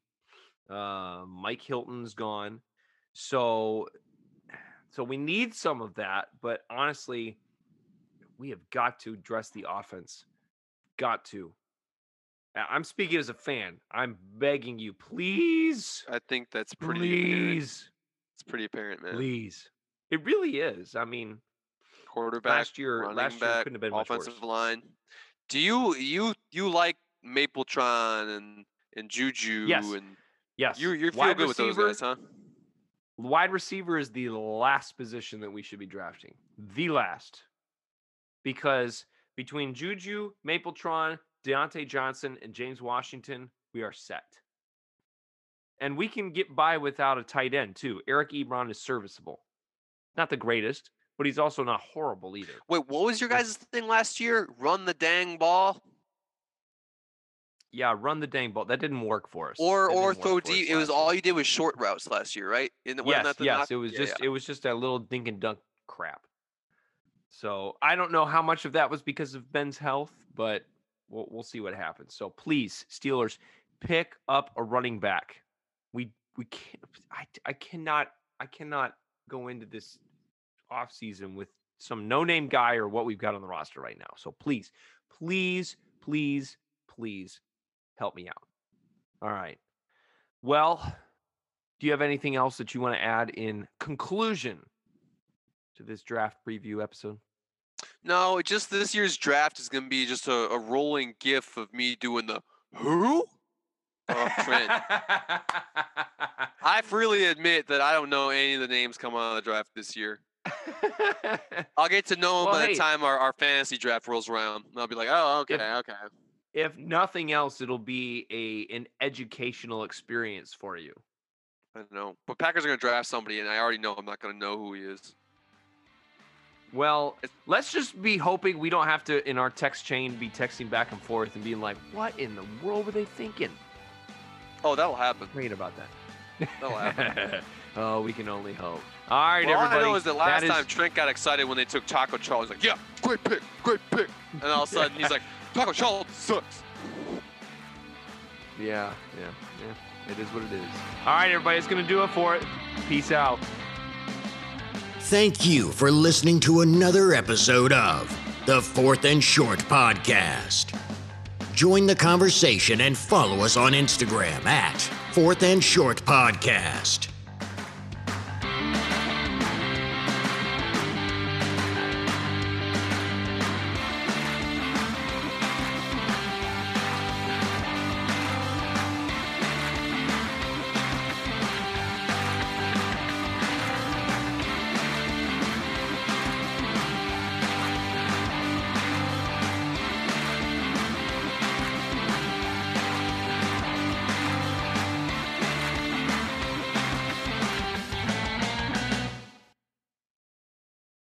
Uh Mike Hilton's gone. So so we need some of that, but honestly, we have got to address the offense. Got to. I'm speaking as a fan. I'm begging you, please, I think that's pretty apparent. please, It's pretty apparent, man. please. It really is. I mean, Quarterback, last year, running last year back, couldn't have been offensive line. Do you you you like Mapletron and and Juju Yes. and Yes, you you feel wide good with those guys, huh? Wide receiver is the last position that we should be drafting. The last. Because between Juju, Mapletron, Diontae Johnson, and James Washington, we are set. And we can get by without a tight end, too. Eric Ebron is serviceable. Not the greatest, but he's also not horrible either. Wait, what was your guys' thing last year? Run the dang ball, Yeah, run the dang ball. That didn't work for us. or That or throw deep. It was all you did was short routes last year, right? And wasn't yes, the yes. knock? It was Yeah, just yeah. it was just a little dink and dunk crap. So I don't know how much of that was because of Ben's health, but we'll we'll see what happens. So please, Steelers, pick up a running back. We we can't. I I cannot I cannot go into this offseason with some no name guy or what we've got on the roster right now. So please, please, please, please help me out. All right. Well, do you have anything else that you want to add in conclusion to this draft preview episode? No, just this year's draft is gonna be just a, a rolling gif of me doing the who. Oh, Trent. I freely admit that I don't know any of the names coming out of the draft this year. I'll get to know them Well, by hey. the time our, our fantasy draft rolls around. And I'll be like, oh, okay, If- okay. if nothing else, it'll be a an educational experience for you. I don't know. But Packers are going to draft somebody, and I already know I'm not going to know who he is. Well, let's just be hoping we don't have to in our text chain be texting back and forth and being like, "What in the world were they thinking?" Oh, that'll happen. Praying about that. That'll happen. oh, we can only hope. All right, well, all everybody. I know is that last is- time Trent got excited when they took Taco Charlton. Like, yeah, great pick, great pick. And all of a sudden, he's like, Taco Charlton sucks. Yeah, yeah, yeah. It is what it is. All right, everybody, it's gonna do it for it. Peace out. Thank you for listening to another episode of the Fourth and Short Podcast. Join the conversation and follow us on Instagram at Fourth and Short Podcast.